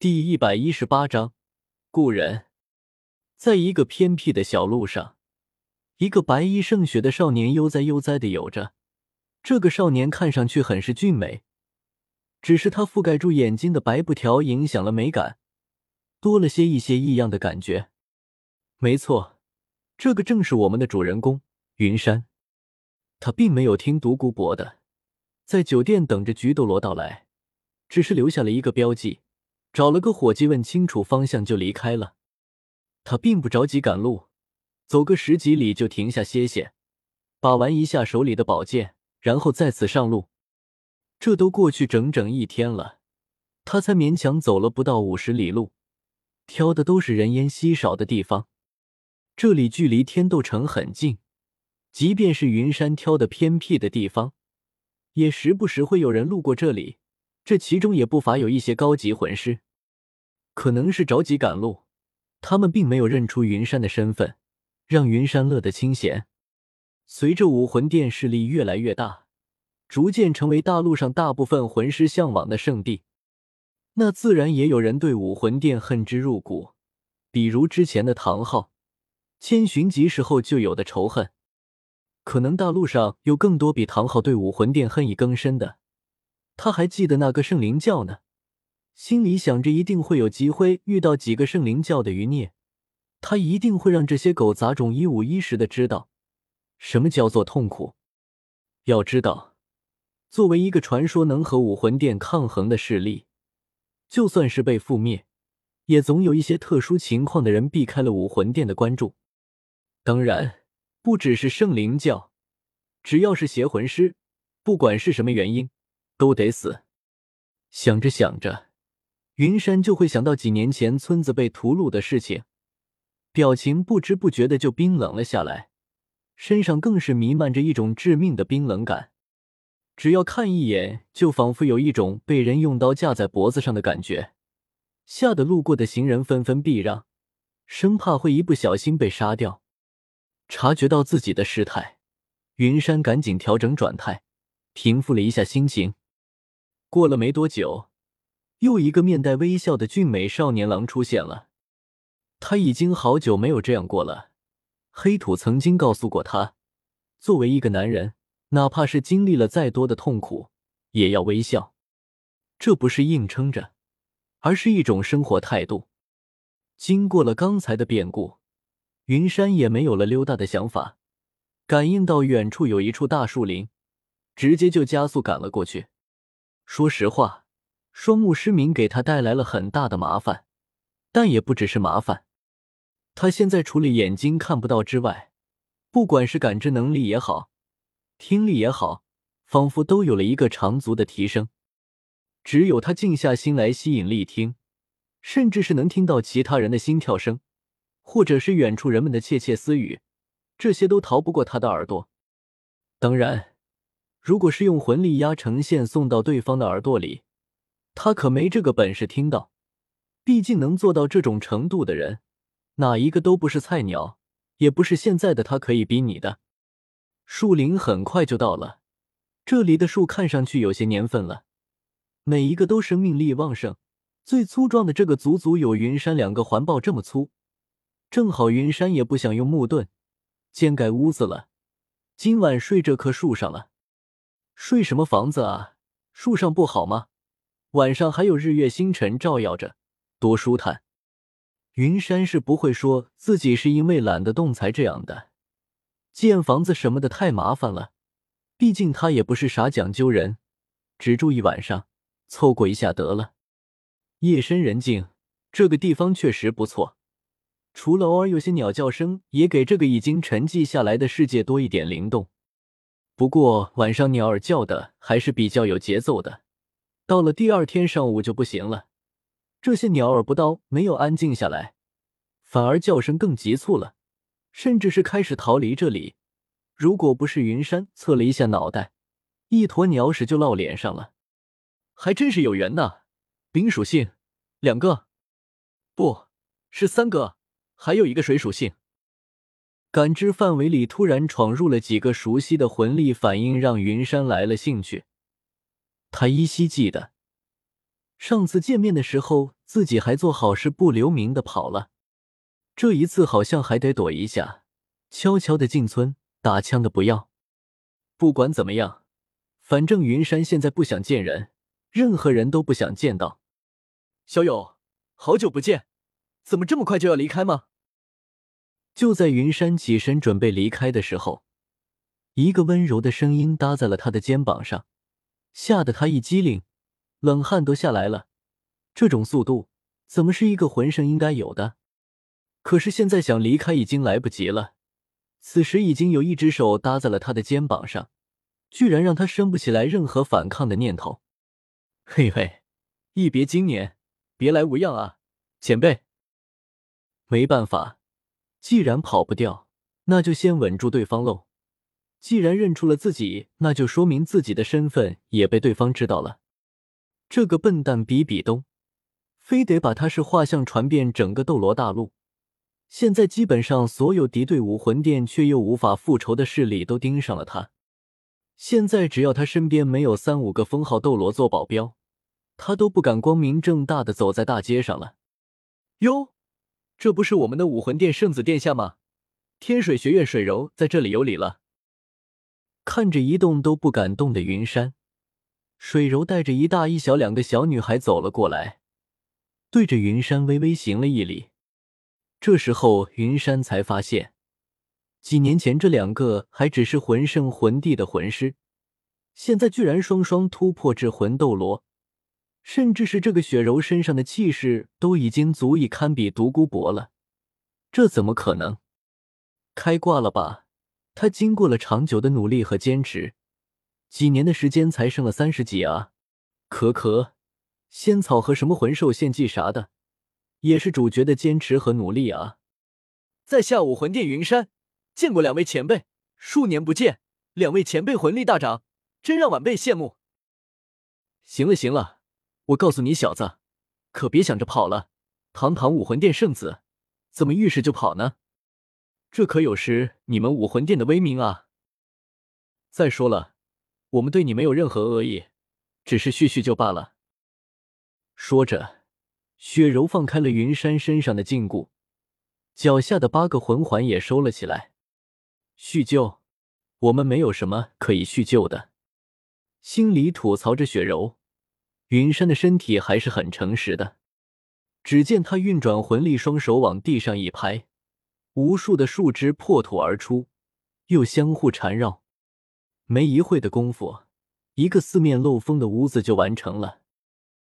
第一百一十八章故人。在一个偏僻的小路上，一个白衣胜雪的少年悠哉悠哉的游着。这个少年看上去很是俊美，只是他覆盖住眼睛的白布条影响了美感，多了些一些异样的感觉。没错，这个正是我们的主人公云山。他并没有听独孤博的，在酒店等着菊斗罗到来，只是留下了一个标记。找了个伙计问清楚方向就离开了。他并不着急赶路，走个十几里就停下歇歇，把玩一下手里的宝剑，然后再次上路。这都过去整整一天了，他才勉强走了不到五十里路，挑的都是人烟稀少的地方。这里距离天斗城很近，即便是云山挑的偏僻的地方，也时不时会有人路过这里。这其中也不乏有一些高级魂师，可能是着急赶路，他们并没有认出云山的身份，让云山乐得清闲。随着武魂殿势力越来越大，逐渐成为大陆上大部分魂师向往的圣地，那自然也有人对武魂殿恨之入骨。比如之前的唐昊，千寻疾时候就有的仇恨，可能大陆上有更多比唐昊对武魂殿恨意更深的。他还记得那个圣灵教呢，心里想着一定会有机会遇到几个圣灵教的余孽，他一定会让这些狗杂种一五一十的知道什么叫做痛苦。要知道，作为一个传说能和武魂殿抗衡的势力，就算是被覆灭，也总有一些特殊情况的人避开了武魂殿的关注。当然，不只是圣灵教，只要是邪魂师，不管是什么原因。都得死。想着想着，云山就会想到几年前村子被屠戮的事情，表情不知不觉的就冰冷了下来，身上更是弥漫着一种致命的冰冷感。只要看一眼，就仿佛有一种被人用刀架在脖子上的感觉，吓得路过的行人纷纷避让，生怕会一不小心被杀掉。察觉到自己的失态，云山赶紧调整转态，平复了一下心情。过了没多久，又一个面带微笑的俊美少年郎出现了。他已经好久没有这样过了。黑土曾经告诉过他，作为一个男人，哪怕是经历了再多的痛苦，也要微笑。这不是硬撑着，而是一种生活态度。经过了刚才的变故，云山也没有了溜达的想法，感应到远处有一处大树林，直接就加速赶了过去。说实话，双目失明给他带来了很大的麻烦，但也不只是麻烦。他现在除了眼睛看不到之外，不管是感知能力也好，听力也好，仿佛都有了一个长足的提升。只有他静下心来吸引力听，甚至是能听到其他人的心跳声，或者是远处人们的窃窃私语，这些都逃不过他的耳朵。当然。如果是用魂力压成线送到对方的耳朵里，他可没这个本事听到。毕竟能做到这种程度的人，哪一个都不是菜鸟，也不是现在的他可以比拟的。树林很快就到了，这里的树看上去有些年份了，每一个都生命力旺盛。最粗壮的这个足足有云山两个环抱这么粗，正好云山也不想用木盾建盖屋子了，今晚睡这棵树上了。睡什么房子啊？树上不好吗？晚上还有日月星辰照耀着，多舒坦。云山是不会说自己是因为懒得动才这样的，建房子什么的太麻烦了。毕竟他也不是啥讲究人，只住一晚上，凑过一下得了。夜深人静，这个地方确实不错，除了偶尔有些鸟叫声，也给这个已经沉寂下来的世界多一点灵动。不过晚上鸟儿叫的还是比较有节奏的，到了第二天上午就不行了。这些鸟儿不但没有安静下来，反而叫声更急促了，甚至是开始逃离这里。如果不是云山侧了一下脑袋，一坨鸟屎就落脸上了。还真是有缘呐，冰属性两个，不是三个，还有一个水属性。感知范围里突然闯入了几个熟悉的魂力，反应让云山来了兴趣。他依稀记得，上次见面的时候，自己还做好事不留名的跑了，这一次好像还得躲一下，悄悄的进村打枪的不要。不管怎么样，反正云山现在不想见人，任何人都不想见到。小友，好久不见，怎么这么快就要离开吗？就在云山起身准备离开的时候，一个温柔的声音搭在了他的肩膀上，吓得他一激灵。冷汗都下来了，这种速度怎么是一个魂圣应该有的？可是现在想离开已经来不及了。此时已经有一只手搭在了他的肩膀上，居然让他生不起来任何反抗的念头。嘿嘿，一别经年，别来无恙啊，前辈。没办法，既然跑不掉，那就先稳住对方喽。既然认出了自己，那就说明自己的身份也被对方知道了。这个笨蛋比比东，非得把他是画像传遍整个斗罗大陆。现在基本上所有敌对武魂殿却又无法复仇的势力都盯上了他。现在只要他身边没有三五个封号斗罗做保镖，他都不敢光明正大的走在大街上了。哟，这不是我们的武魂殿圣子殿下吗？天水学院水柔在这里有礼了。看着一动都不敢动的云山。水柔带着一大一小两个小女孩走了过来，对着云山微微行了一礼。这时候，云山才发现，几年前这两个还只是魂圣魂帝的魂师，现在居然双双突破至魂斗罗，甚至是这个雪柔身上的气势都已经足以堪比独孤博了。这怎么可能？开挂了吧？他经过了长久的努力和坚持。几年的时间才升了三十级啊！可可，仙草和什么魂兽献祭啥的，也是主角的坚持和努力啊！在下武魂殿云山，见过两位前辈，数年不见，两位前辈魂力大涨，真让晚辈羡慕。行了行了，我告诉你小子，可别想着跑了！堂堂武魂殿圣子，怎么遇事就跑呢？这可有失你们武魂殿的威名啊！再说了。我们对你没有任何恶意，只是叙叙旧罢了。说着，雪柔放开了云山身上的禁锢，脚下的八个魂环也收了起来。叙旧？我们没有什么可以叙旧的。心里吐槽着雪柔，云山的身体还是很诚实的。只见他运转魂力，双手往地上一拍，无数的树枝破土而出，又相互缠绕。没一会的功夫，一个四面漏风的屋子就完成了。